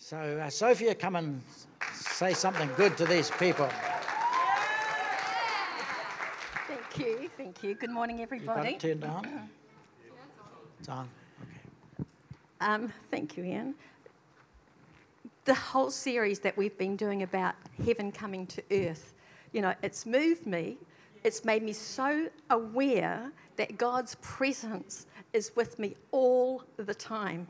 So, uh, Sophia, come and say something good to these people. Thank you, thank you. Good morning, You everybody. it turned on? It's on. Okay. Um, thank you, Ian. The whole series that we've been doing about heaven coming to earth, you know, it's moved me. It's made me so aware that God's presence is with me all the time.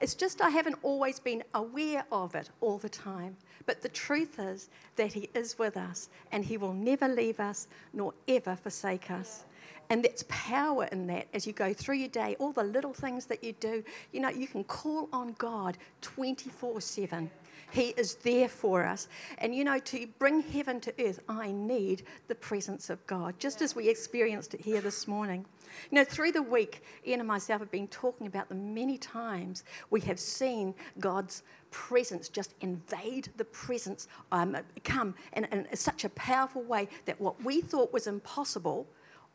It's just I haven't always been aware of it all the time. But the truth is that He is with us and He will never leave us nor ever forsake us. And there's power in that as you go through your day, all the little things that you do. You know, you can call on God 24 7. He is there for us. And you know, to bring heaven to earth, I need the presence of God, just as we experienced it here this morning. You know, through the week, Ian and myself have been talking about the many times we have seen God's presence just invade the presence, um, come in, in such a powerful way that what we thought was impossible,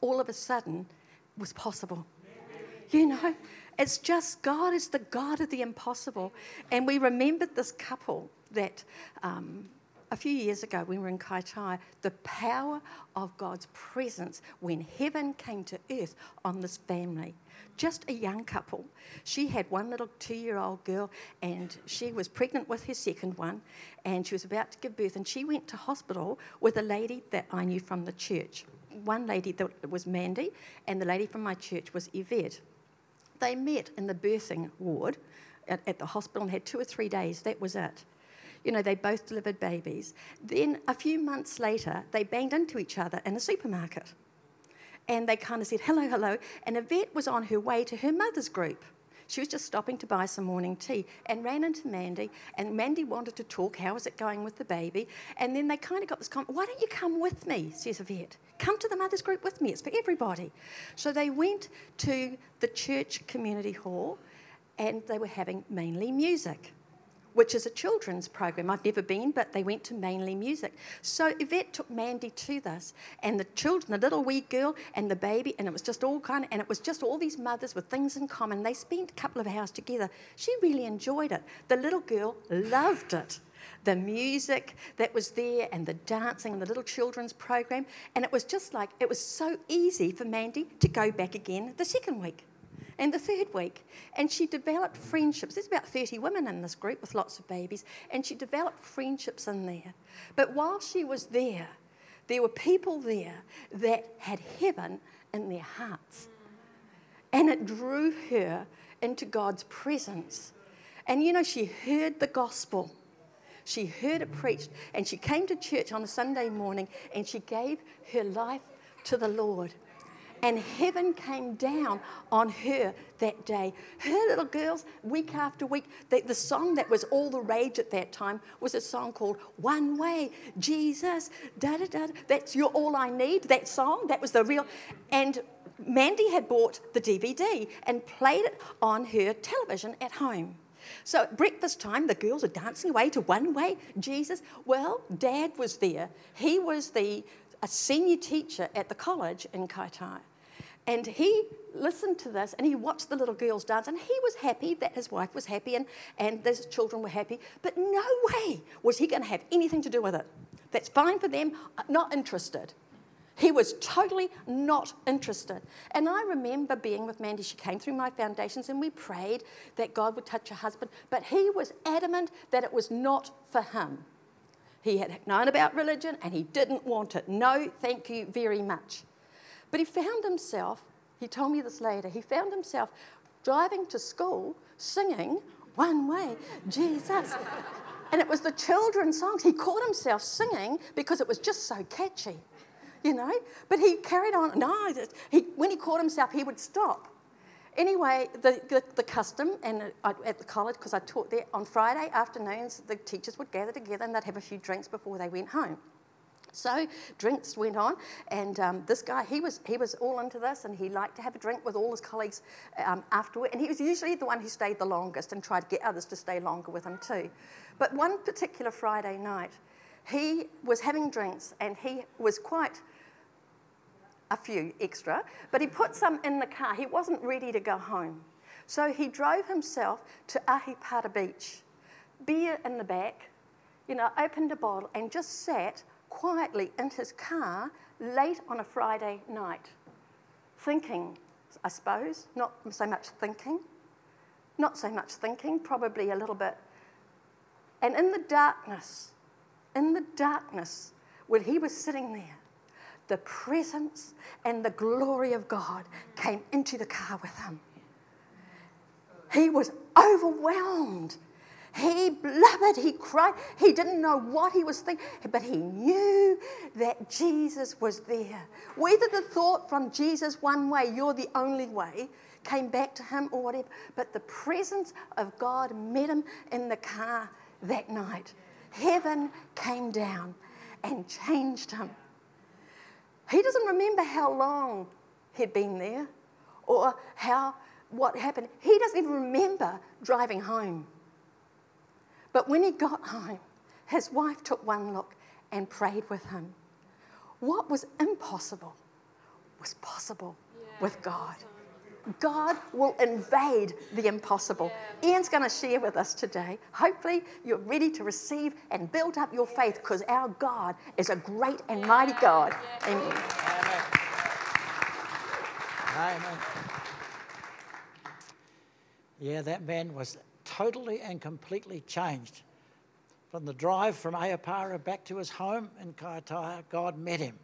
all of a sudden was possible. You know, it's just God is the God of the impossible. And we remembered this couple that um, a few years ago when we were in Kaitaia, the power of God's presence when heaven came to earth on this family. Just a young couple. She had one little two year old girl, and she was pregnant with her second one, and she was about to give birth. And she went to hospital with a lady that I knew from the church. One lady that was Mandy, and the lady from my church was Yvette. They met in the birthing ward at, at the hospital and had two or three days. That was it. You know, they both delivered babies. Then a few months later, they banged into each other in a supermarket. And they kind of said, hello, hello. And Yvette was on her way to her mother's group. She was just stopping to buy some morning tea and ran into Mandy. And Mandy wanted to talk, how is it going with the baby? And then they kind of got this comment, why don't you come with me, says Yvette. Come to the mother's group with me, it's for everybody. So they went to the church community hall and they were having mainly music which is a children's program. I've never been, but they went to mainly music. So Yvette took Mandy to this, and the children, the little wee girl and the baby, and it was just all kind of, and it was just all these mothers with things in common. They spent a couple of hours together. She really enjoyed it. The little girl loved it. The music that was there, and the dancing, and the little children's program. And it was just like, it was so easy for Mandy to go back again the second week and the third week. And she developed friendships. There's about 30 women in this group with lots of babies, and she developed friendships in there. But while she was there, there were people there that had heaven in their hearts. And it drew her into God's presence. And you know, she heard the gospel. She heard it preached, and she came to church on a Sunday morning and she gave her life to the Lord and heaven came down on her that day. Her little girls, week after week, the, the, song that was all the rage at that time was a song called One Way, Jesus, da da da. That's You're All I Need, that song, that was the real. And Mandy had bought the DVD and played it on her television at home. So at breakfast time, the girls are dancing away to One Way, Jesus. Well, Dad was there. He was the a senior teacher at the college in Kaitaia. And he listened to this and he watched the little girls dance and he was happy that his wife was happy and, and his children were happy. But no way was he going to have anything to do with it. That's fine for them, uh, not interested. He was totally not interested. And I remember being with Mandy. She came through my foundations and we prayed that God would touch her husband. But he was adamant that it was not for him. He had known about religion and he didn't want it. No, thank you very much. But he found himself, he told me this later, he found himself driving to school singing One Way, Jesus. and it was the children's songs. He caught himself singing because it was just so catchy, you know. But he carried on. No, he, when he caught himself, he would stop. Anyway, the, the, the custom and uh, at the college, because I taught there, on Friday afternoons, the teachers would gather together and they'd have a few drinks before they went home. So drinks went on, and um, this guy, he was, he was all into this, and he liked to have a drink with all his colleagues um, afterward. And he was usually the one who stayed the longest and tried to get others to stay longer with him too. But one particular Friday night, he was having drinks, and he was quite a few extra, but he put some in the car. He wasn't ready to go home. So he drove himself to Ahipara Beach beer in the back, you know, opened a bottle and just sat quietly in his car late on a Friday night, thinking, I suppose, not so much thinking, not so much thinking, probably a little bit. And in the darkness, in the darkness, when he was sitting there, the presence and the glory of God came into the car with him. He was overwhelmed. He blubbered, he cried. He didn't know what he was thinking, but he knew that Jesus was there. Whether the thought from Jesus one way, you're the only way, came back to him or whatever, but the presence of God met him in the car that night. Heaven came down and changed him. He doesn't remember how long he'd been there or how what happened. He doesn't even remember driving home. But when he got home, his wife took one look and prayed with him. What was impossible was possible yeah. with God. God will invade the impossible. Yeah. Ian's going to share with us today. Hopefully, you're ready to receive and build up your faith because our God is a great and mighty God. Amen. Amen. Amen. Yeah, that man was totally and completely changed. From the drive from Ahipara back to his home in Kaitaia, God met him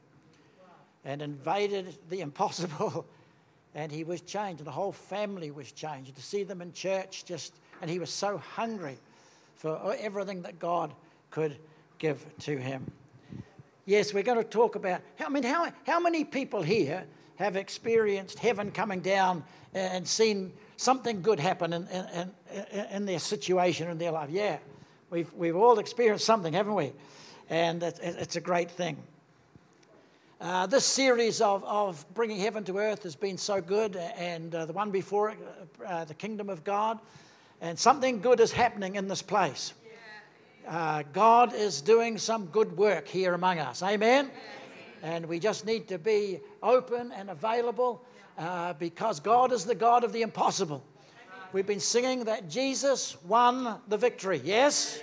and invaded the impossible and he was changed, the whole family was changed. To see them in church, just and he was so hungry for everything that God could give to him. Yes, we're going to talk about. I mean, how how many people here have experienced heaven coming down and seen something good happen in, in, in, in their situation in their life? Yeah, we've we've all experienced something, haven't we? And it's, it's a great thing. Uh, this series of, of bringing heaven to earth has been so good, and uh, the one before it, uh, the kingdom of God, and something good is happening in this place. Uh, God is doing some good work here among us. Amen? And we just need to be open and available uh, because God is the God of the impossible. We've been singing that Jesus won the victory. Yes?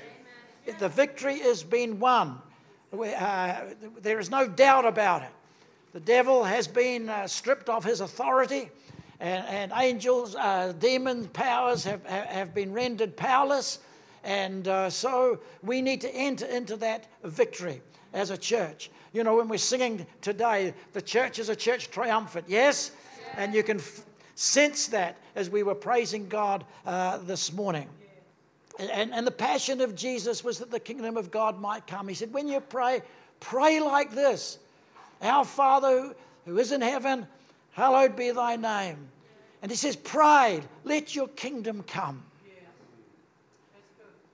The victory has been won. Uh, there is no doubt about it. The devil has been uh, stripped of his authority, and, and angels, uh, demon powers have, have been rendered powerless. And uh, so we need to enter into that victory as a church. You know, when we're singing today, the church is a church triumphant, yes? And you can f- sense that as we were praising God uh, this morning. And, and the passion of Jesus was that the kingdom of God might come. He said, When you pray, pray like this Our Father who is in heaven, hallowed be thy name. And he says, Pray, let your kingdom come.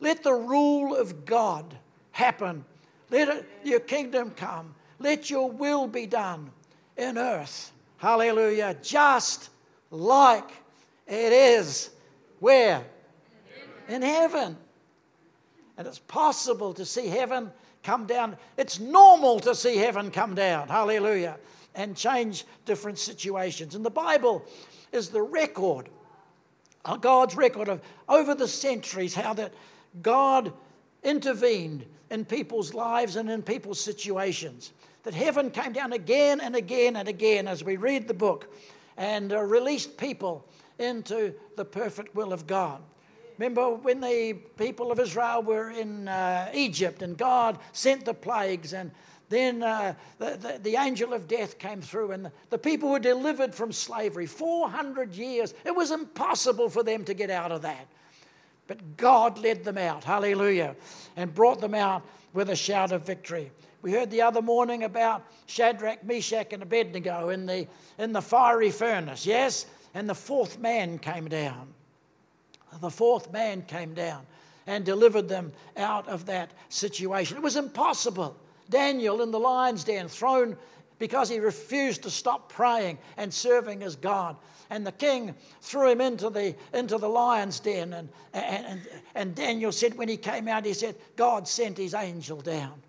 Let the rule of God happen. Let it, your kingdom come. Let your will be done in earth. Hallelujah. Just like it is. Where? in heaven. And it's possible to see heaven come down. It's normal to see heaven come down. Hallelujah. And change different situations. And the Bible is the record, uh, God's record of over the centuries, how that God intervened in people's lives and in people's situations. That heaven came down again and again and again as we read the book and uh, released people into the perfect will of God. Remember when the people of Israel were in uh, Egypt and God sent the plagues and then uh, the, the, the, angel of death came through and the, the people were delivered from slavery 400 years. It was impossible for them to get out of that. But god led them out. Hallelujah. And brought them out with a shout of victory we heard the other morning about shadrach meshach and abednego in the, in the fiery furnace yes and the fourth man came down the fourth man came down and delivered them out of that situation. It was impossible. Daniel in the lion's den, thrown because he refused to stop praying and serving as God. And the king threw him into the, into the lion's den. And, and, and Daniel said, when he came out, he said, God sent his angel down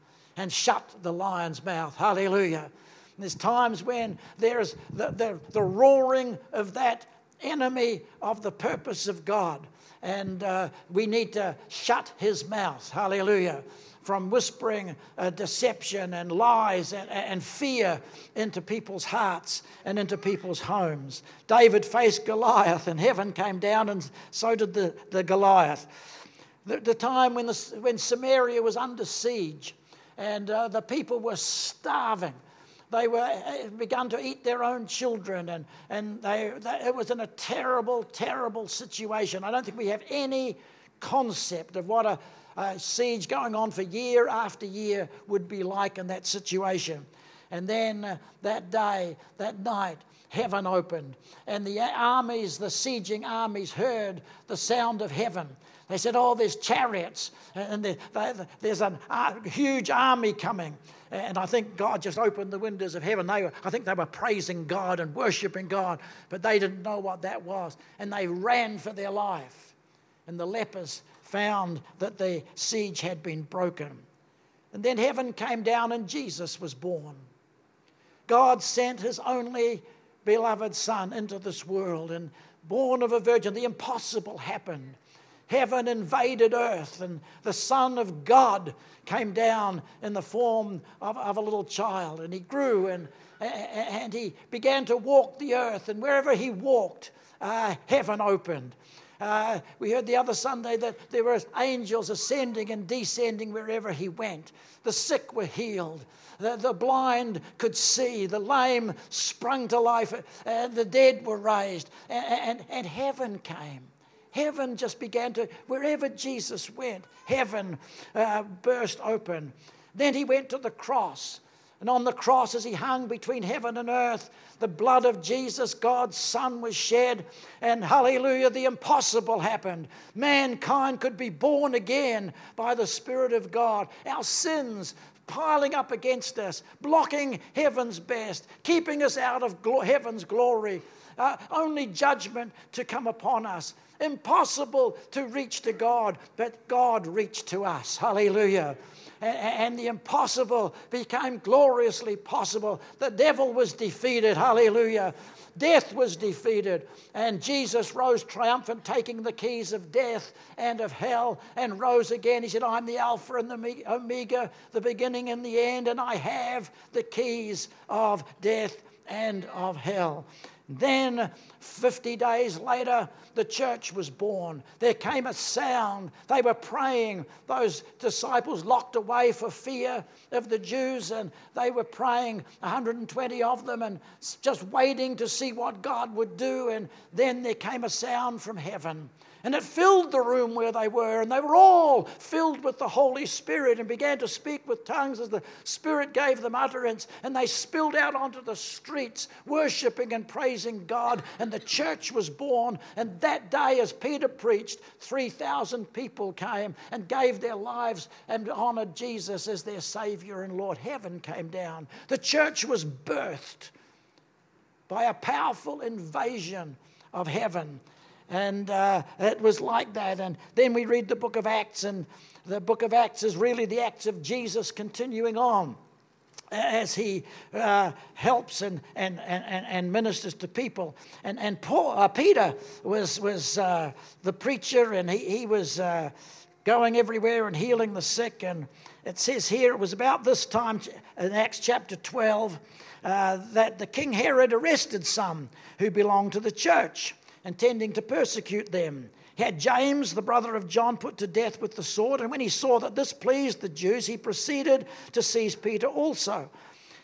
and shut the lion's mouth. Hallelujah. there's times when there's the, the, the roaring of that enemy of the purpose of God. and uh, we need to shut his mouth. Hallelujah. From whispering uh, deception and lies and, and fear into people's hearts and into people's homes. David faced Goliath, and heaven came down, and so did the, the Goliath. The, the time when, the, when Samaria was under siege and uh, the people were starving they were uh, begun to eat their own children, and, and they, they, it was in a terrible, terrible situation. I don't think we have any concept of what a, a siege going on for year after year would be like in that situation. And then uh, that day, that night, heaven opened, and the armies, the sieging armies, heard the sound of heaven. They said, Oh, there's chariots, and there's a huge army coming. And I think God just opened the windows of heaven. They were, I think they were praising God and worshiping God, but they didn't know what that was. And they ran for their life. And the lepers found that the siege had been broken. And then heaven came down and Jesus was born. God sent his only beloved Son into this world and born of a virgin. The impossible happened heaven invaded earth, and the Son of God came down in the form of, of a little child, and he grew and, and he began to walk the earth, and wherever he walked, uh, heaven opened. Uh, we heard the other Sunday that there were angels ascending and descending wherever he went. The sick were healed. The, the blind could see. The lame sprung to life. And the dead were raised. And, and, and heaven came. Heaven just began to, wherever Jesus went, heaven uh, burst open. Then he went to the cross. And on the cross, as he hung between heaven and earth, the blood of Jesus, God's Son, was shed. And hallelujah, the impossible happened. Mankind could be born again by the Spirit of God. Our sins piling up against us, blocking heaven's best, keeping us out of glo- heaven's glory. Uh, only judgment to come upon us impossible to reach to God, but God reached to us. Hallelujah. And the impossible became gloriously possible. The devil was defeated. Hallelujah. Death was defeated, and Jesus rose triumphant, taking the keys of death and of hell, and rose again. He said, I'm the Alpha and the Omega, the beginning and the end, and I have the keys of death and of hell. Then, 50 days later, the church was born. There came a sound. They were praying. Those disciples locked away for fear of the Jews, and they were praying, 120 of them, and just waiting to see what God would do. And then there came a sound from heaven. And it filled the room where they were, and they were all filled with the Holy Spirit and began to speak with tongues as the Spirit gave them utterance. And they spilled out onto the streets, worshiping and praising God. And the church was born. And that day, as Peter preached, 3,000 people came and gave their lives and honored Jesus as their Savior and Lord. Heaven came down. The church was birthed by a powerful invasion of heaven. And uh, it was like that. And then we read the book of Acts, and the book of Acts is really the acts of Jesus continuing on as he uh, helps and, and, and, and ministers to people. And, and Paul, uh, Peter was, was uh, the preacher, and he, he was uh, going everywhere and healing the sick. And it says here, it was about this time in Acts chapter 12 uh, that the King Herod arrested some who belonged to the church intending to persecute them. He had James, the brother of John, put to death with the sword, and when he saw that this pleased the Jews, he proceeded to seize Peter also.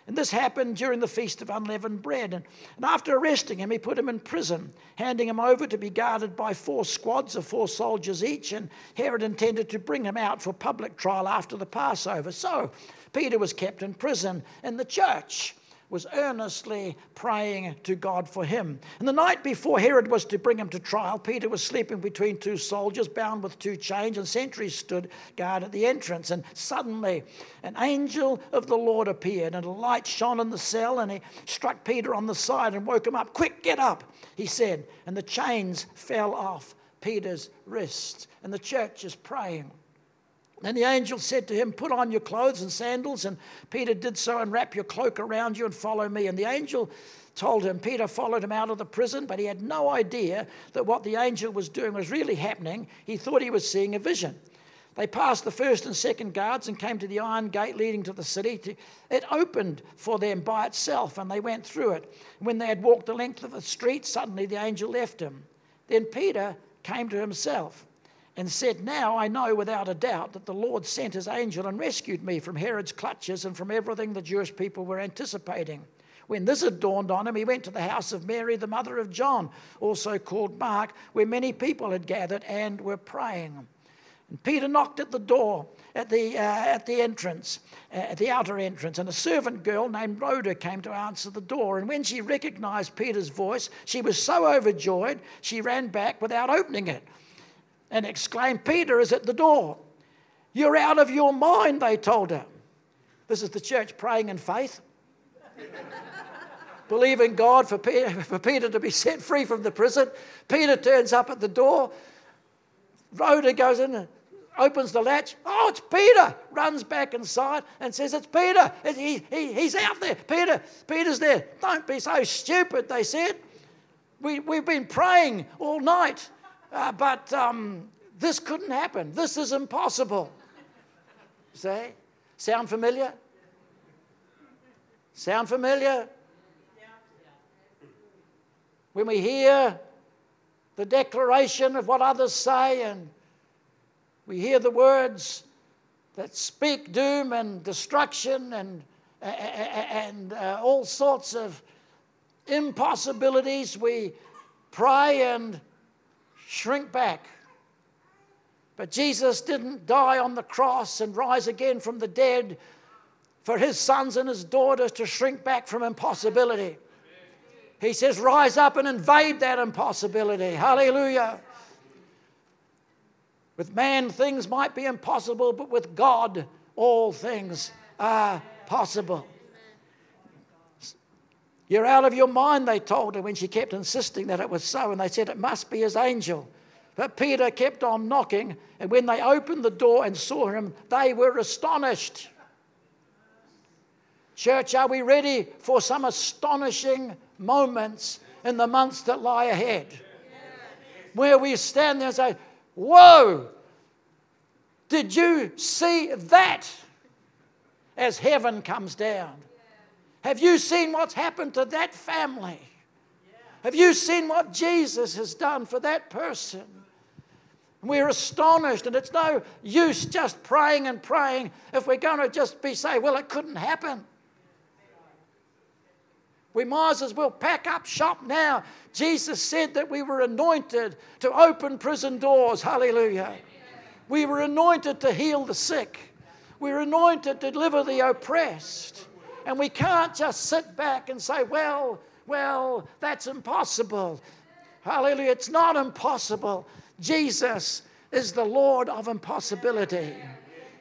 And this happened during the Feast of Unleavened Bread. And, and, after arresting him, he put him in prison, handing him over to be guarded by four squads of four soldiers each. And Herod intended to bring him out for public trial after the Passover. So Peter was kept in prison in the church was earnestly praying to God for him. And the night before Herod was to bring him to trial, Peter was sleeping between two soldiers, bound with two chains, and sentries stood guard at the entrance. And suddenly, an angel of the Lord appeared, and a light shone in the cell, and he struck Peter on the side and woke him up. Quick, get up, he said. And the chains fell off Peter's wrists. And the church is praying. And the angel said to him, Put on your clothes and sandals. And Peter did so, and wrap your cloak around you and follow me. And the angel told him, Peter followed him out of the prison, but he had no idea that what the angel was doing was really happening. He thought he was seeing a vision. They passed the first and second guards and came to the iron gate leading to the city. It opened for them by itself, and they went through it. When they had walked the length of the street, suddenly the angel left him. Then Peter came to himself and said, Now I know without a doubt that the Lord sent his angel and rescued me from Herod's clutches and from everything the Jewish people were anticipating. When this had dawned on him, he went to the house of Mary, the mother of John, also called Mark, where many people had gathered and were praying. And Peter knocked at the door at the, uh, at the entrance, uh, at the outer entrance, and a servant girl named Rhoda came to answer the door. And when she recognized Peter's voice, she was so overjoyed, she ran back without opening it and exclaimed, Peter is at the door. You're out of your mind, they told her. This is the church praying in faith, believing God for Peter, for Peter to be set free from the prison. Peter turns up at the door. Rhoda goes in and opens the latch. Oh, it's Peter. Runs back inside and says, It's Peter. He, he, he's out there. Peter, Peter's there. Don't be so stupid, they said. We, we've been praying all night, uh, but um, this couldn't happen. This is impossible. Say, sound familiar? Sound familiar? When we hear the declaration of what others say and we hear the words that speak doom and destruction and, and uh, all sorts of impossibilities. We pray and shrink back. But Jesus didn't die on the cross and rise again from the dead for his sons and his daughters to shrink back from impossibility. He says, Rise up and invade that impossibility. Hallelujah. With man, things might be impossible, but with God, all things are possible. You're out of your mind, they told her when she kept insisting that it was so, and they said it must be his angel. But Peter kept on knocking, and when they opened the door and saw him, they were astonished. Church, are we ready for some astonishing moments in the months that lie ahead? Where we stand there and say, Whoa! Did you see that as heaven comes down? Have you seen what's happened to that family? Have you seen what Jesus has done for that person? We're astonished, and it's no use just praying and praying if we're going to just be say, well, it couldn't happen. We might as well pack up shop now. Jesus said that we were anointed to open prison doors. Hallelujah. We were anointed to heal the sick. We were anointed to deliver the oppressed. And we can't just sit back and say, well, well, that's impossible. Hallelujah. It's not impossible. Jesus is the Lord of impossibility.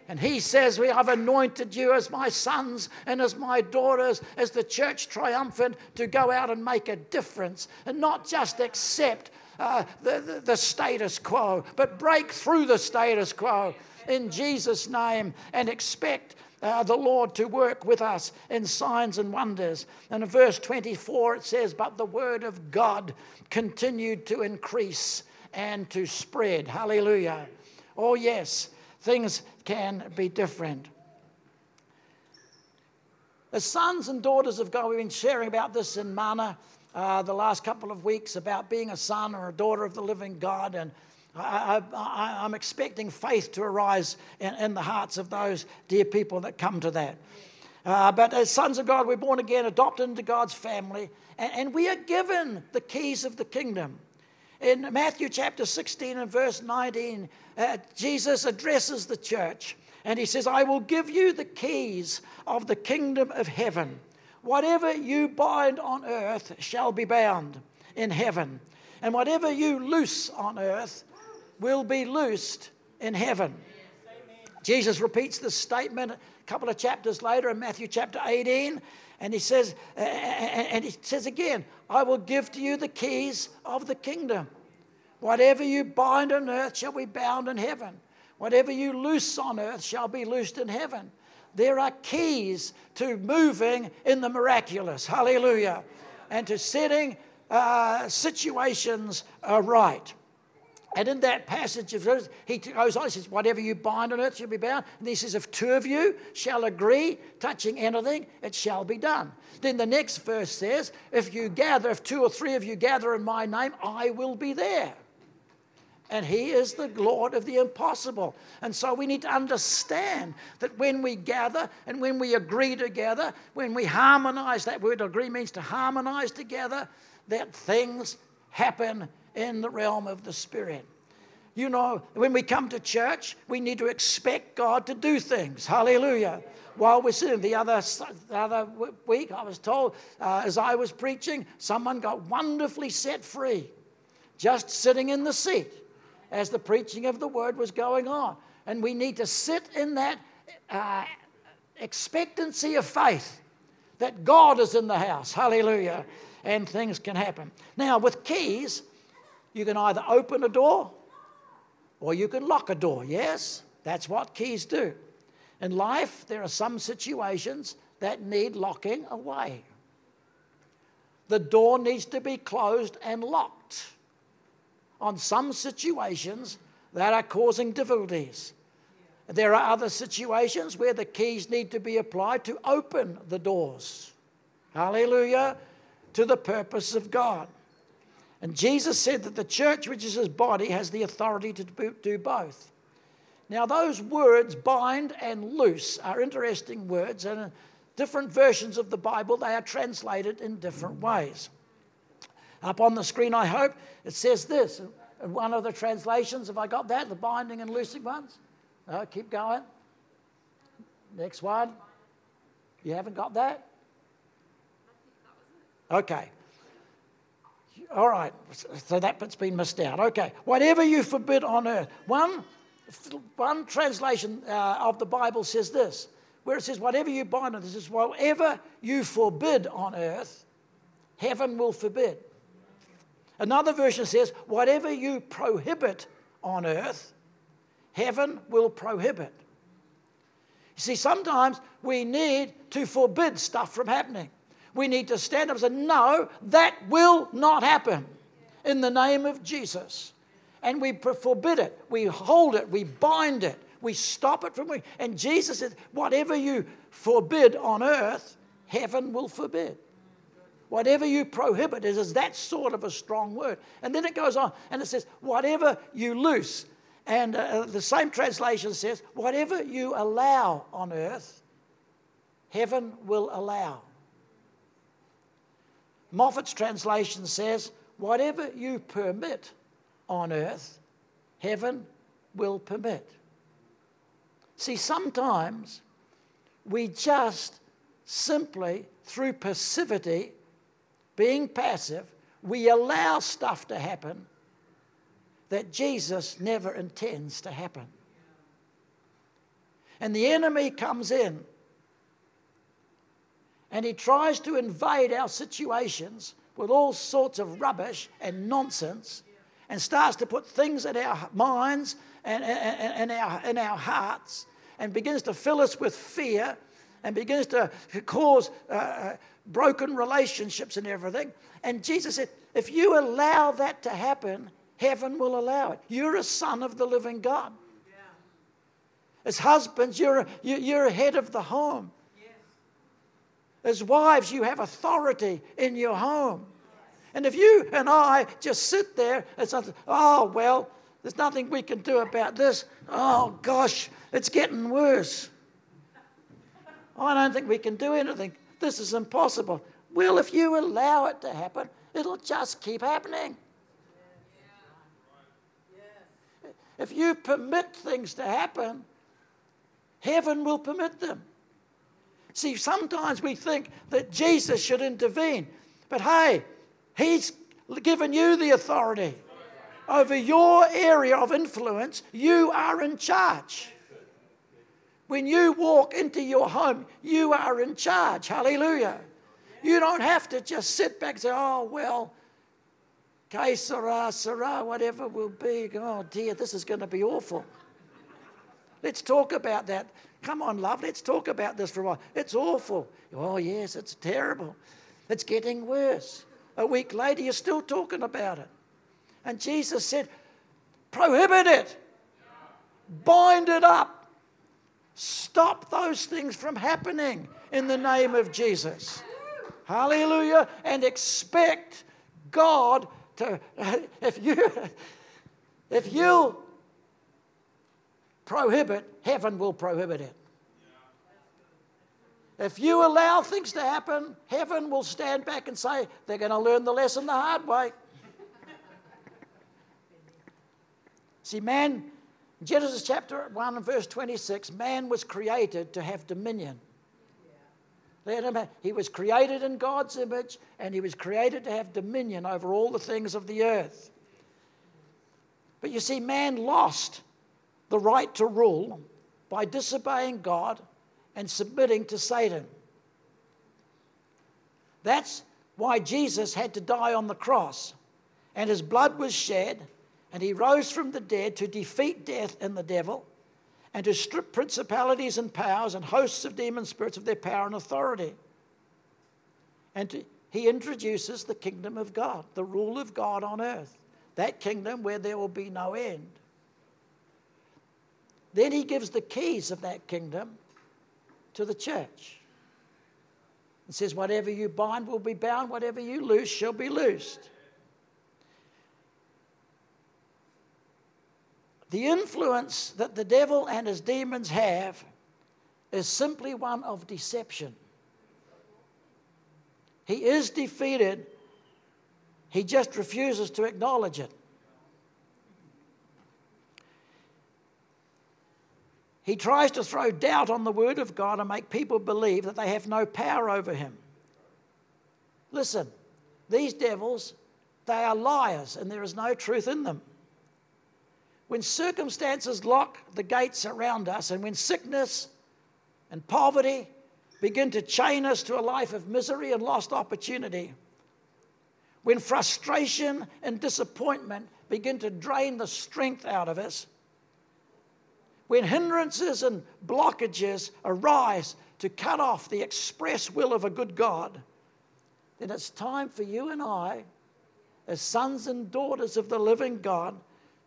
And he says, We have anointed you as my sons and as my daughters, as the church triumphant, to go out and make a difference and not just accept uh, the, the, the status quo, but break through the status quo in Jesus' name and expect uh, the Lord to work with us in signs and wonders. And in verse 24 it says, But the word of God continued to increase and to spread. Hallelujah. Oh, yes things can be different. As sons and daughters of God, we've been sharing about this in Mana uh, the last couple of weeks about being a son or a daughter of the living God. And I, am expecting faith to arise in, in, the hearts of those dear people that come to that. Uh, but as sons of God, we're born again, adopted into God's family, and, and we are given the keys of the kingdom. In Matthew chapter 16 and verse 19, uh, Jesus addresses the church and he says, I will give you the keys of the kingdom of heaven. Whatever you bind on earth shall be bound in heaven, and whatever you loose on earth will be loosed in heaven. Jesus repeats this statement a couple of chapters later in Matthew chapter 18. And he says, and he says again, I will give to you the keys of the kingdom. Whatever you bind on earth shall be bound in heaven. Whatever you loose on earth shall be loosed in heaven. There are keys to moving in the miraculous. Hallelujah. And to setting uh, situations uh, right. And in that passage of he goes on, he says, Whatever you bind on earth shall be bound. And he says, If two of you shall agree touching anything, it shall be done. Then the next verse says, If you gather, if two or three of you gather in my name, I will be there. And He is the Lord of the impossible. And so we need to understand that when we gather and when we agree together, when we harmonize, that word agree means to harmonize together, that things happen in the realm of the Spirit. You know, when we come to church, we need to expect God to do things. Hallelujah. While we're sitting, the other, the other week, I was told uh, as I was preaching, someone got wonderfully set free just sitting in the seat as the preaching of the word was going on. And we need to sit in that uh, expectancy of faith that God is in the house. Hallelujah. And things can happen. Now, with keys, you can either open a door or you can lock a door. Yes, that's what keys do. In life, there are some situations that need locking away. The door needs to be closed and locked on some situations that are causing difficulties. There are other situations where the keys need to be applied to open the doors. Hallelujah. To the purpose of God. And Jesus said that the church, which is his body, has the authority to do both. Now, those words, bind and loose, are interesting words, and in different versions of the Bible, they are translated in different ways. Up on the screen, I hope, it says this. In one of the translations, have I got that? The binding and loosing ones? No, keep going. Next one. You haven't got that? Okay. All right. So that bit's been missed out. Okay. Whatever you forbid on earth. One, one translation uh, of the Bible says this, where it says, whatever you bind on earth, says, whatever you forbid on earth, heaven will forbid. Another version says, whatever you prohibit on earth, heaven will prohibit. You see, sometimes we need to forbid stuff from happening. We need to stand up and say, no, that will not happen in the name of Jesus. And we forbid it, we hold it, we bind it, we stop it from. And Jesus said, whatever you forbid on earth, heaven will forbid. Whatever you prohibit is, is that sort of a strong word. And then it goes on and it says, whatever you loose. And uh, the same translation says, whatever you allow on earth, heaven will allow. Moffatt's translation says, whatever you permit on earth, heaven will permit. See, sometimes we just simply, through passivity, being passive, we allow stuff to happen that Jesus never intends to happen. And the enemy comes in and he tries to invade our situations with all sorts of rubbish and nonsense and starts to put things in our minds and, and, our, in our hearts and begins to fill us with fear and begins to cause uh, uh broken relationships and everything. And Jesus said, if you allow that to happen, heaven will allow it. You're a son of the living God. As husbands, you're, you're head of the home. As wives, you have authority in your home. And if you and I just sit there and say, oh, well, there's nothing we can do about this. Oh, gosh, it's getting worse. I don't think we can do anything. This is impossible. Well, if you allow it to happen, it'll just keep happening. If you permit things to happen, heaven will permit them. See, sometimes we think that Jesus should intervene, but hey, He's given you the authority over your area of influence. You are in charge. When you walk into your home, you are in charge. Hallelujah. You don't have to just sit back and say, oh, well, que sera, sera, whatever will be. Oh, dear, this is going to be awful. Let's talk about that. Come on, love, let's talk about this for a while. It's awful. Oh, yes, it's terrible. It's getting worse. A week later, you're still talking about it. And Jesus said, prohibit it, bind it up, stop those things from happening in the name of Jesus. Hallelujah. And expect God to, if you, if you prohibit, heaven will prohibit it. If you allow things to happen, heaven will stand back and say, they're going to learn the lesson the hard way. See, man, Genesis chapter 1 and verse 26, man was created to have dominion. He was created in God's image and he was created to have dominion over all the things of the earth. But you see, man lost the right to rule by disobeying God and submitting to Satan. That's why Jesus had to die on the cross, and his blood was shed, and he rose from the dead to defeat death and the devil and to strip principalities and powers and hosts of demon spirits of their power and authority. And to, he introduces the kingdom of God, the rule of God on earth, that kingdom where there will be no end. Then he gives the keys of that kingdom to the church. and says, Whatever you bind will be bound, whatever you loose shall be loosed. The influence that the devil and his demons have is simply one of deception. He is defeated, he just refuses to acknowledge it. He tries to throw doubt on the Word of God and make people believe that they have no power over him. Listen, these devils, they are liars and there is no truth in them. When circumstances lock the gates around us, and when sickness and poverty begin to chain us to a life of misery and lost opportunity, when frustration and disappointment begin to drain the strength out of us, when hindrances and blockages arise to cut off the express will of a good God, then it's time for you and I, as sons and daughters of the living God,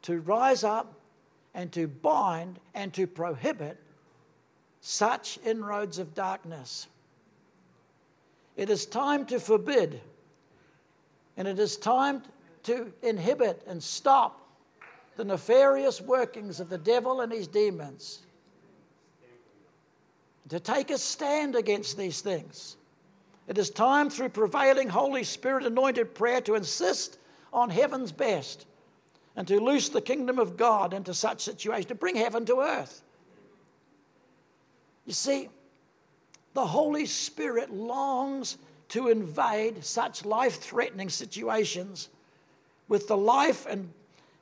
to rise up and to bind and to prohibit such inroads of darkness. It is time to forbid, and it is time to inhibit and stop the nefarious workings of the devil and his demons. To take a stand against these things. It is time through prevailing Holy Spirit anointed prayer to insist on heaven's best and to loose the kingdom of God into such situations, to bring heaven to earth. You see, the Holy Spirit longs to invade such life threatening situations with the life and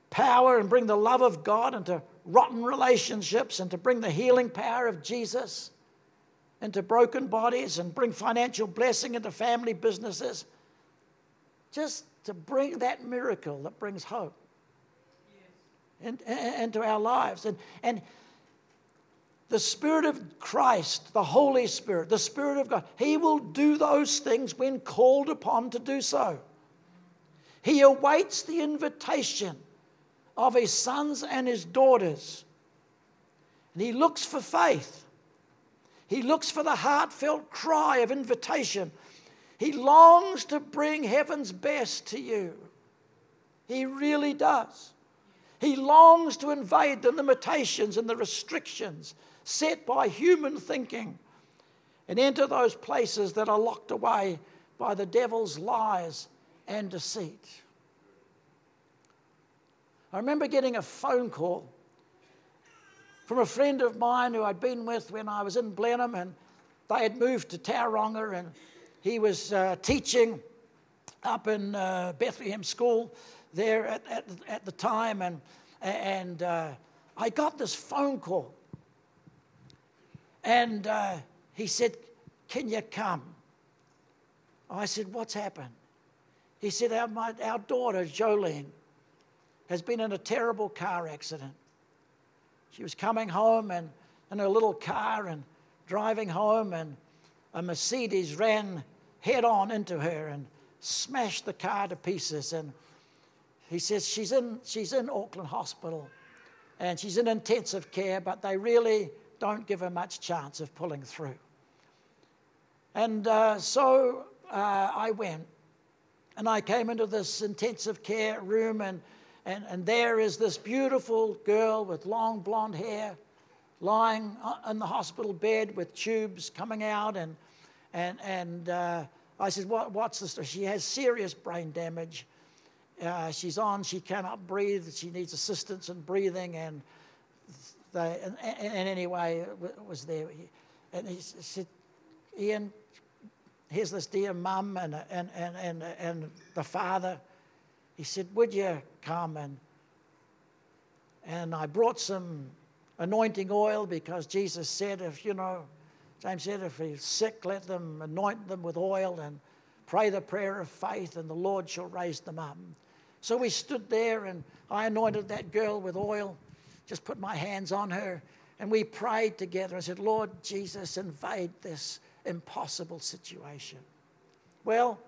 power and bring the love of God into rotten relationships and to bring the healing power of Jesus into broken bodies and bring financial blessing into family businesses. Just to bring that miracle that brings hope into our lives. And, and the Spirit of Christ, the Holy Spirit, the Spirit of God, He will do those things when called upon to do so. He awaits the invitation of His sons and His daughters. And He looks for faith. He looks for the heartfelt cry of invitation. He longs to bring heaven's best to you. He really does. He longs to invade the limitations and the restrictions set by human thinking and enter those places that are locked away by the devil's lies and deceit. I remember getting a phone call from a friend of mine who I'd been with when I was in Blenheim, and they had moved to Tauranga, and he was uh, teaching up in uh, Bethlehem School there at, at, at the time, and, and uh, I got this phone call. And uh, he said, Can you come? I said, What's happened? He said, Our, my, our daughter, Jolene, has been in a terrible car accident. She was coming home and in her little car and driving home, and a Mercedes ran head on into her and smashed the car to pieces. And he says she's in, she's in Auckland Hospital and she's in intensive care, but they really don't give her much chance of pulling through. And uh, so uh, I went and I came into this intensive care room, and, and, and there is this beautiful girl with long blonde hair lying in the hospital bed with tubes coming out. And, and, and uh, I said, what, What's the story? She has serious brain damage. Uh, she's on, she cannot breathe, she needs assistance in breathing. And, they, and, and anyway, it was there. And he said, Ian, here's this dear mum and, and, and, and, and the father. He said, Would you come? And, and I brought some anointing oil because Jesus said, if you know, James said, if he's sick, let them anoint them with oil and pray the prayer of faith, and the Lord shall raise them up. So we stood there, and I anointed that girl with oil, just put my hands on her, and we prayed together. I said, Lord Jesus, invade this impossible situation. Well,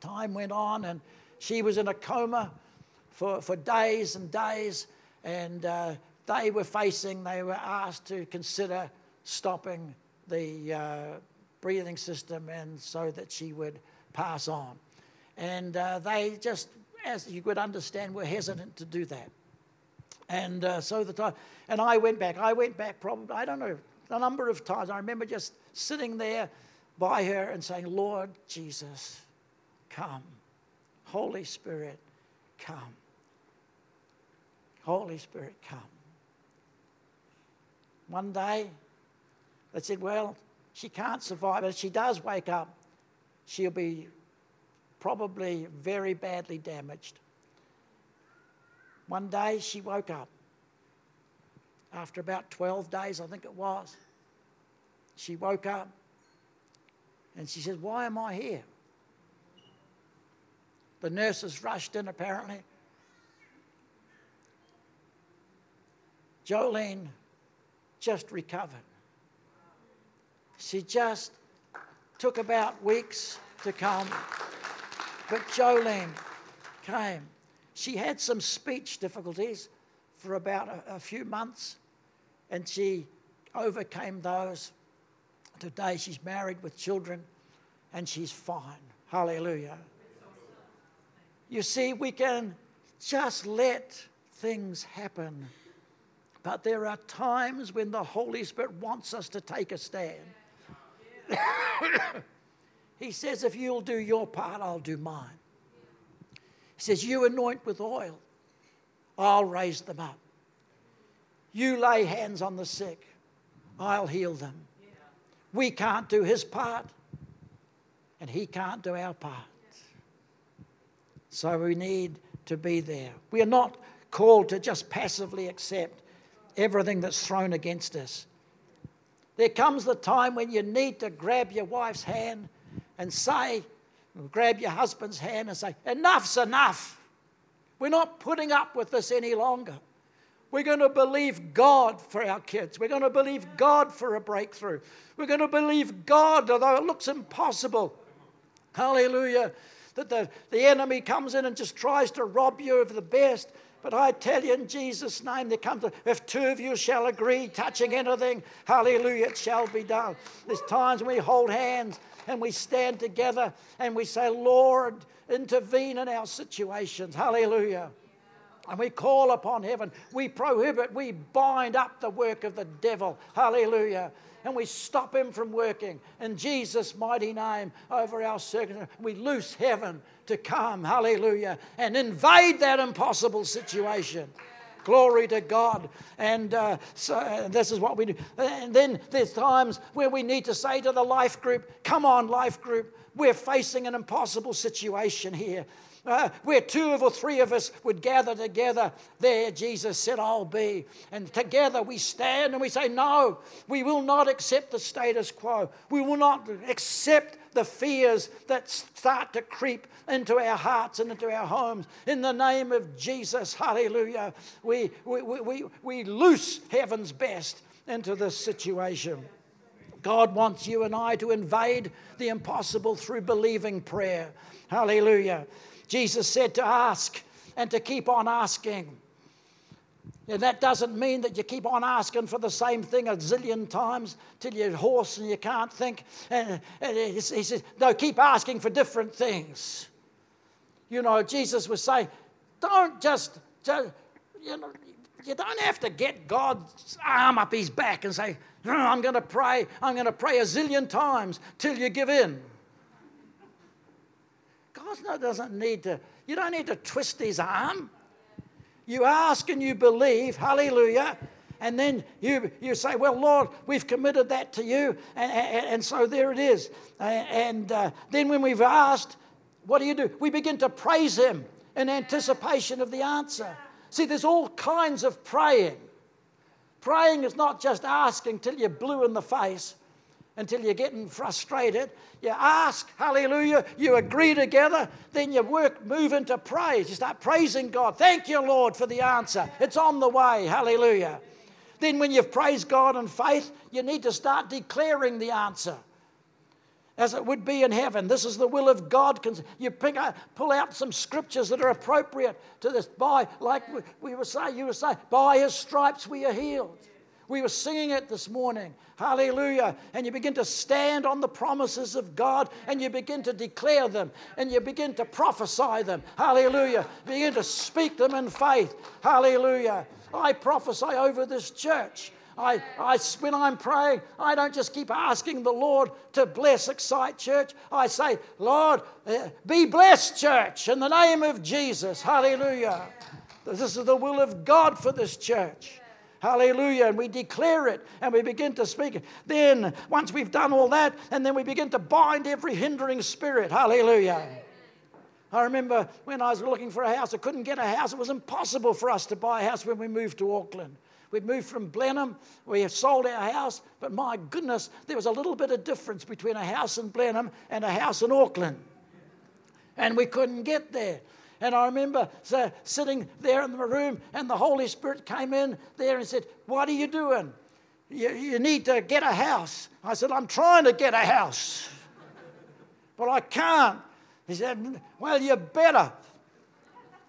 time went on, and she was in a coma for, for days and days, and uh, they were facing, they were asked to consider stopping the uh, breathing system and so that she would pass on. And uh, they just, as you could understand, were hesitant to do that. And uh, so the time, and I went back. I went back probably, I don't know, a number of times. I remember just sitting there by her and saying, Lord Jesus, come. Holy Spirit, come. Holy Spirit, come. One day, they said, Well, she can't survive. If she does wake up, she'll be probably very badly damaged. One day, she woke up after about 12 days, I think it was, she woke up and she said, Why am I here? The nurses rushed in, apparently. Jolene just recovered. She just took about weeks to come, but Jolene came. She had some speech difficulties for about a, a few months and she overcame those. Today she's married with children and she's fine. Hallelujah. You see, we can just let things happen. But there are times when the Holy Spirit wants us to take a stand. he says, If you'll do your part, I'll do mine. He says, You anoint with oil, I'll raise them up. You lay hands on the sick, I'll heal them. We can't do his part, and he can't do our part. So we need to be there. We are not called to just passively accept everything that's thrown against us. There comes the time when you need to grab your wife's hand and say, grab your husband's hand and say, Enough's enough. We're not putting up with this any longer. We're going to believe God for our kids. We're going to believe God for a breakthrough. We're going to believe God, although it looks impossible. Hallelujah. That the, the enemy comes in and just tries to rob you of the best. But I tell you in Jesus' name, there comes, if two of you shall agree, touching anything, hallelujah, it shall be done. There's times we hold hands and we stand together and we say, Lord, intervene in our situations. Hallelujah and we call upon heaven. We prohibit, we bind up the work of the devil. Hallelujah. And we stop him from working in Jesus' mighty name over our circumstances. We loose heaven to come, hallelujah, and invade that impossible situation. Glory to God. And uh, so uh, this is what we do. And then there's times where we need to say to the life group, Come on, life group, we're facing an impossible situation here. Uh, where two of or three of us would gather together, there Jesus said, I'll be. And together we stand and we say, No, we will not accept the status quo. We will not accept the fears that start to creep into our hearts and into our homes. In the name of Jesus, hallelujah, we, we, we, we loose heaven's best into this situation. God wants you and I to invade the impossible through believing prayer. Hallelujah. Jesus said to ask and to keep on asking. And that doesn't mean that you keep on asking for the same thing a zillion times till you're hoarse and you can't think. And he says, no, keep asking for different things. You know, Jesus was saying, don't just, just you know, you don't have to get God's arm up his back and say, no, I'm going to pray, I'm going to pray a zillion times till you give in. Doesn't need to, you don't need to twist his arm. You ask and you believe, hallelujah. And then you, you say, Well, Lord, we've committed that to you. And, and, and so there it is. And uh, then when we've asked, what do you do? We begin to praise Him in anticipation of the answer. See, there's all kinds of praying. Praying is not just asking till you're blue in the face, until you're getting frustrated. You ask, hallelujah, you agree together, then you work, move into praise. You start praising God. Thank you, Lord, for the answer. It's on the way, hallelujah. Then, when you've praised God in faith, you need to start declaring the answer as it would be in heaven. This is the will of God. You pull out some scriptures that are appropriate to this. By, like we were saying, you were saying, by his stripes we are healed. We were singing it this morning. Hallelujah. And you begin to stand on the promises of God and you begin to declare them and you begin to prophesy them. Hallelujah. Begin to speak them in faith. Hallelujah. I prophesy over this church. I, I, when I'm praying, I don't just keep asking the Lord to bless Excite Church. I say, Lord, uh, be blessed, church, in the name of Jesus. Hallelujah. This is the will of God for this church. Hallelujah. And we declare it and we begin to speak it. Then, once we've done all that, and then we begin to bind every hindering spirit. Hallelujah. I remember when I was looking for a house, I couldn't get a house. It was impossible for us to buy a house when we moved to Auckland. We'd moved from Blenheim, we sold our house, but my goodness, there was a little bit of difference between a house in Blenheim and a house in Auckland. And we couldn't get there. And I remember so, sitting there in the room, and the Holy Spirit came in there and said, What are you doing? You, you need to get a house. I said, I'm trying to get a house, but I can't. He said, Well, you better.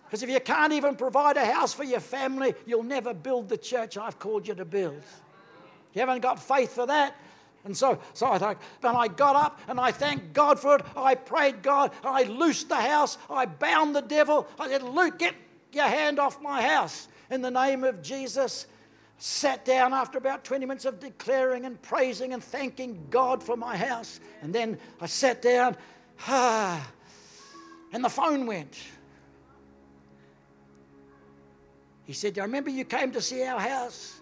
Because if you can't even provide a house for your family, you'll never build the church I've called you to build. You haven't got faith for that, and so, so I thought, and I got up and I thanked God for it. I prayed God. I loosed the house. I bound the devil. I said, Luke, get your hand off my house in the name of Jesus. Sat down after about 20 minutes of declaring and praising and thanking God for my house. And then I sat down, ah, and the phone went. He said, Do you remember you came to see our house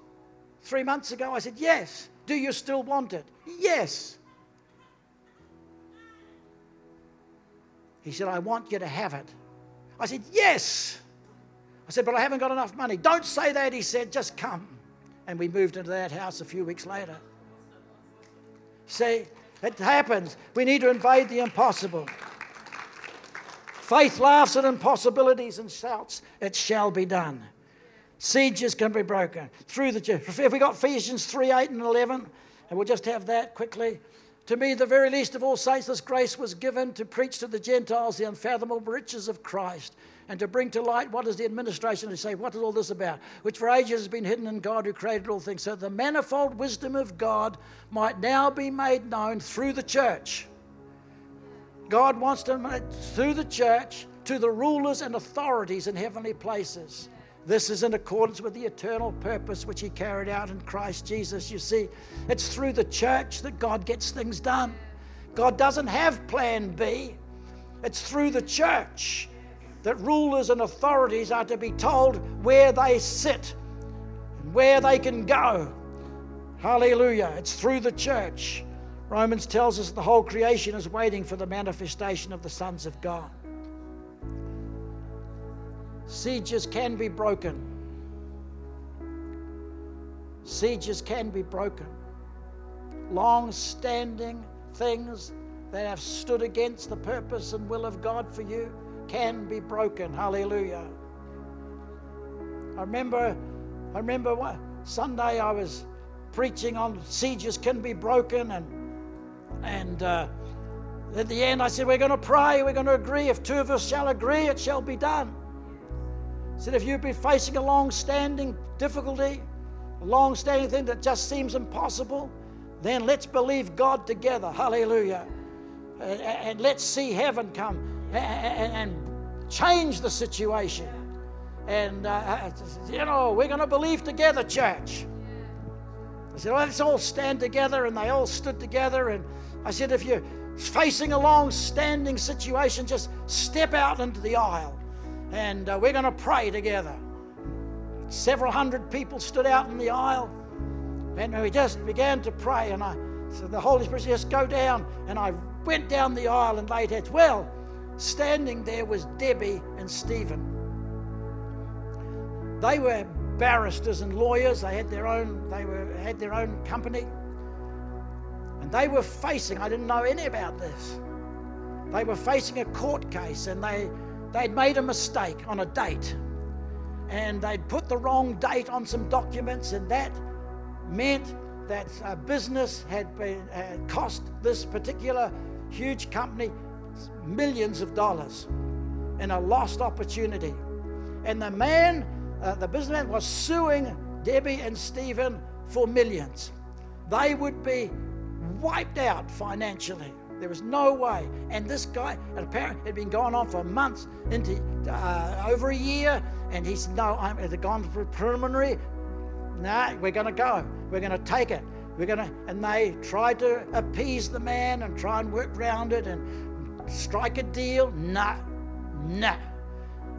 three months ago? I said, Yes. Do you still want it? Yes. He said, I want you to have it. I said, Yes. I said, But I haven't got enough money. Don't say that, he said, just come. And we moved into that house a few weeks later. See, it happens. We need to invade the impossible. Faith laughs at impossibilities and shouts, It shall be done. Sieges can be broken through the church. If we got Ephesians 3 8 and 11, and we'll just have that quickly. To me, the very least of all saints, this grace was given to preach to the Gentiles the unfathomable riches of Christ and to bring to light what is the administration to say, what is all this about? Which for ages has been hidden in God who created all things, so the manifold wisdom of God might now be made known through the church. God wants to make through the church to the rulers and authorities in heavenly places. This is in accordance with the eternal purpose which He carried out in Christ Jesus. You see, it's through the church that God gets things done. God doesn't have plan B, it's through the church that rulers and authorities are to be told where they sit and where they can go. Hallelujah. It's through the church. Romans tells us the whole creation is waiting for the manifestation of the sons of God. Sieges can be broken. Sieges can be broken. Long standing things that have stood against the purpose and will of God for you can be broken. Hallelujah. I remember, I remember one Sunday I was preaching on sieges can be broken, and and uh, at the end I said we're going to pray, we're going to agree. If two of us shall agree, it shall be done. Said if you've been facing a long-standing difficulty, a long-standing thing that just seems impossible, then let's believe God together. Hallelujah. And, and let's see heaven come and, and change the situation. And, uh, you know, we're going to believe together, church. I said, well, let's all stand together. And they all stood together. And I said, if you're facing a long standing situation, just step out into the aisle. And uh, we're going to pray together. Several hundred people stood out in the aisle. And we just began to pray. And I said, the Holy Spirit just go down. And I went down the aisle and laid heads. Well, standing there was Debbie and Stephen. They were barristers and lawyers. They had their own, they were, had their own company. And they were facing, I didn't know any about this. They were facing a court case and they, they'd made a mistake on a date. And they'd put the wrong date on some documents, and that meant that business had been cost this particular huge company millions of dollars in a lost opportunity. And the man uh, the businessman was suing Debbie and Stephen for millions. They would be wiped out financially. There was no way. And this guy, apparently, had been going on for months, into uh, over a year. And he said, "No, I'm it gone for preliminary. Nah, we're going to go. We're going to take it. We're going to." And they tried to appease the man and try and work around it and strike a deal. Nah, nah.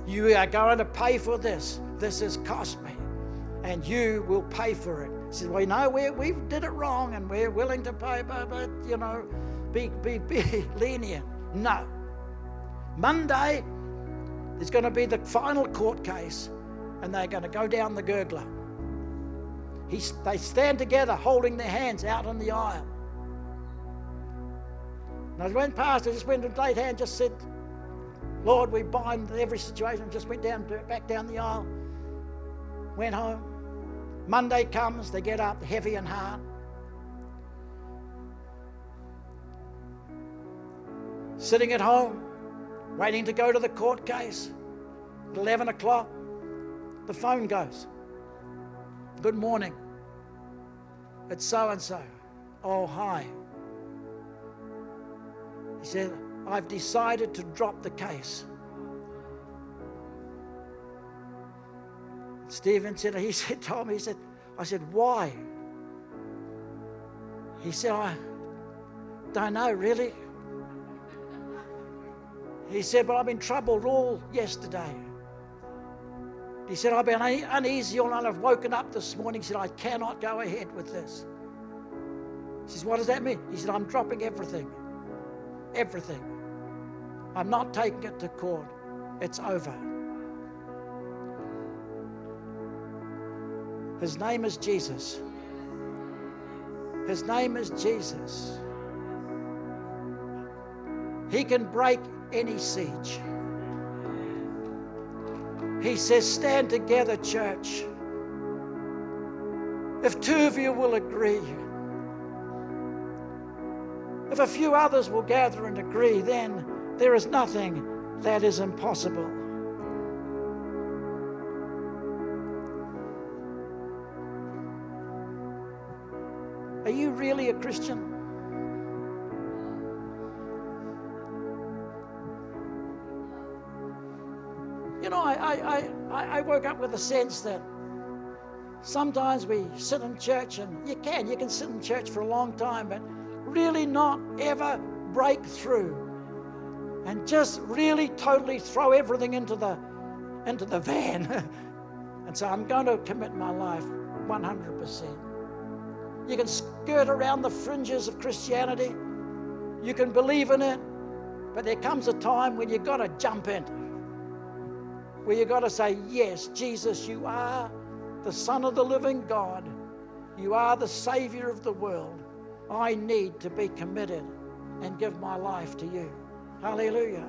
You are going to pay for this. This has cost me, and you will pay for it. He said, Well, you know, we, we did it wrong and we're willing to pay, but, but you know, be, be, be lenient. No. Monday, there's going to be the final court case, and they're going to go down the gurgler. He, they stand together holding their hands out on the aisle. And I went past, I just went and laid hand, just said, Lord, we bind every situation. Just went down, back down the aisle, went home. Monday comes, they get up heavy and hard. Sitting at home, waiting to go to the court case. At 11 o'clock, the phone goes. Good morning. It's so and so. Oh, hi. He said, I've decided to drop the case. Stephen said, he said, told me, he said, I said, why? He said, I don't know really. He said, but I've been troubled all yesterday. He said, I've been uneasy all night. I've woken up this morning. He said, I cannot go ahead with this. He says, What does that mean? He said, I'm dropping everything. Everything. I'm not taking it to court. It's over. His name is Jesus. His name is Jesus. He can break any siege. He says, Stand together, church. If two of you will agree, if a few others will gather and agree, then there is nothing that is impossible. Are you really a Christian? I, I, I, I woke up with a sense that sometimes we sit in church, and you can, you can sit in church for a long time, but really not ever break through and just really totally throw everything into the into the van. and so I'm going to commit my life 100%. You can skirt around the fringes of Christianity. You can believe in it, but there comes a time when you've got to jump in. Where you've got to say, Yes, Jesus, you are the Son of the living God. You are the Savior of the world. I need to be committed and give my life to you. Hallelujah.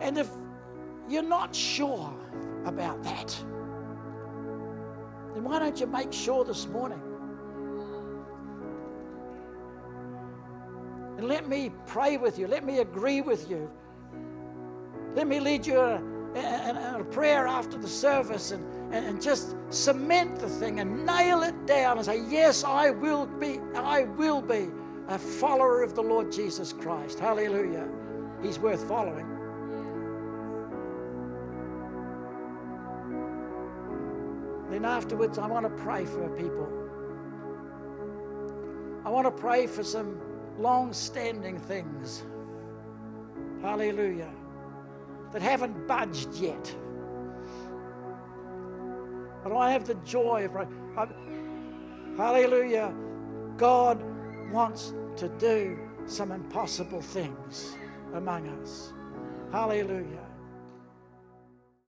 And if you're not sure about that, then why don't you make sure this morning? And let me pray with you. Let me agree with you. Let me lead you a, a, a prayer after the service and, and just cement the thing and nail it down and say, Yes, I will be, I will be a follower of the Lord Jesus Christ. Hallelujah. He's worth following. Then afterwards, I want to pray for people. I want to pray for some long standing things. Hallelujah. That haven't budged yet. But I have the joy of. Hallelujah. God wants to do some impossible things among us. Hallelujah.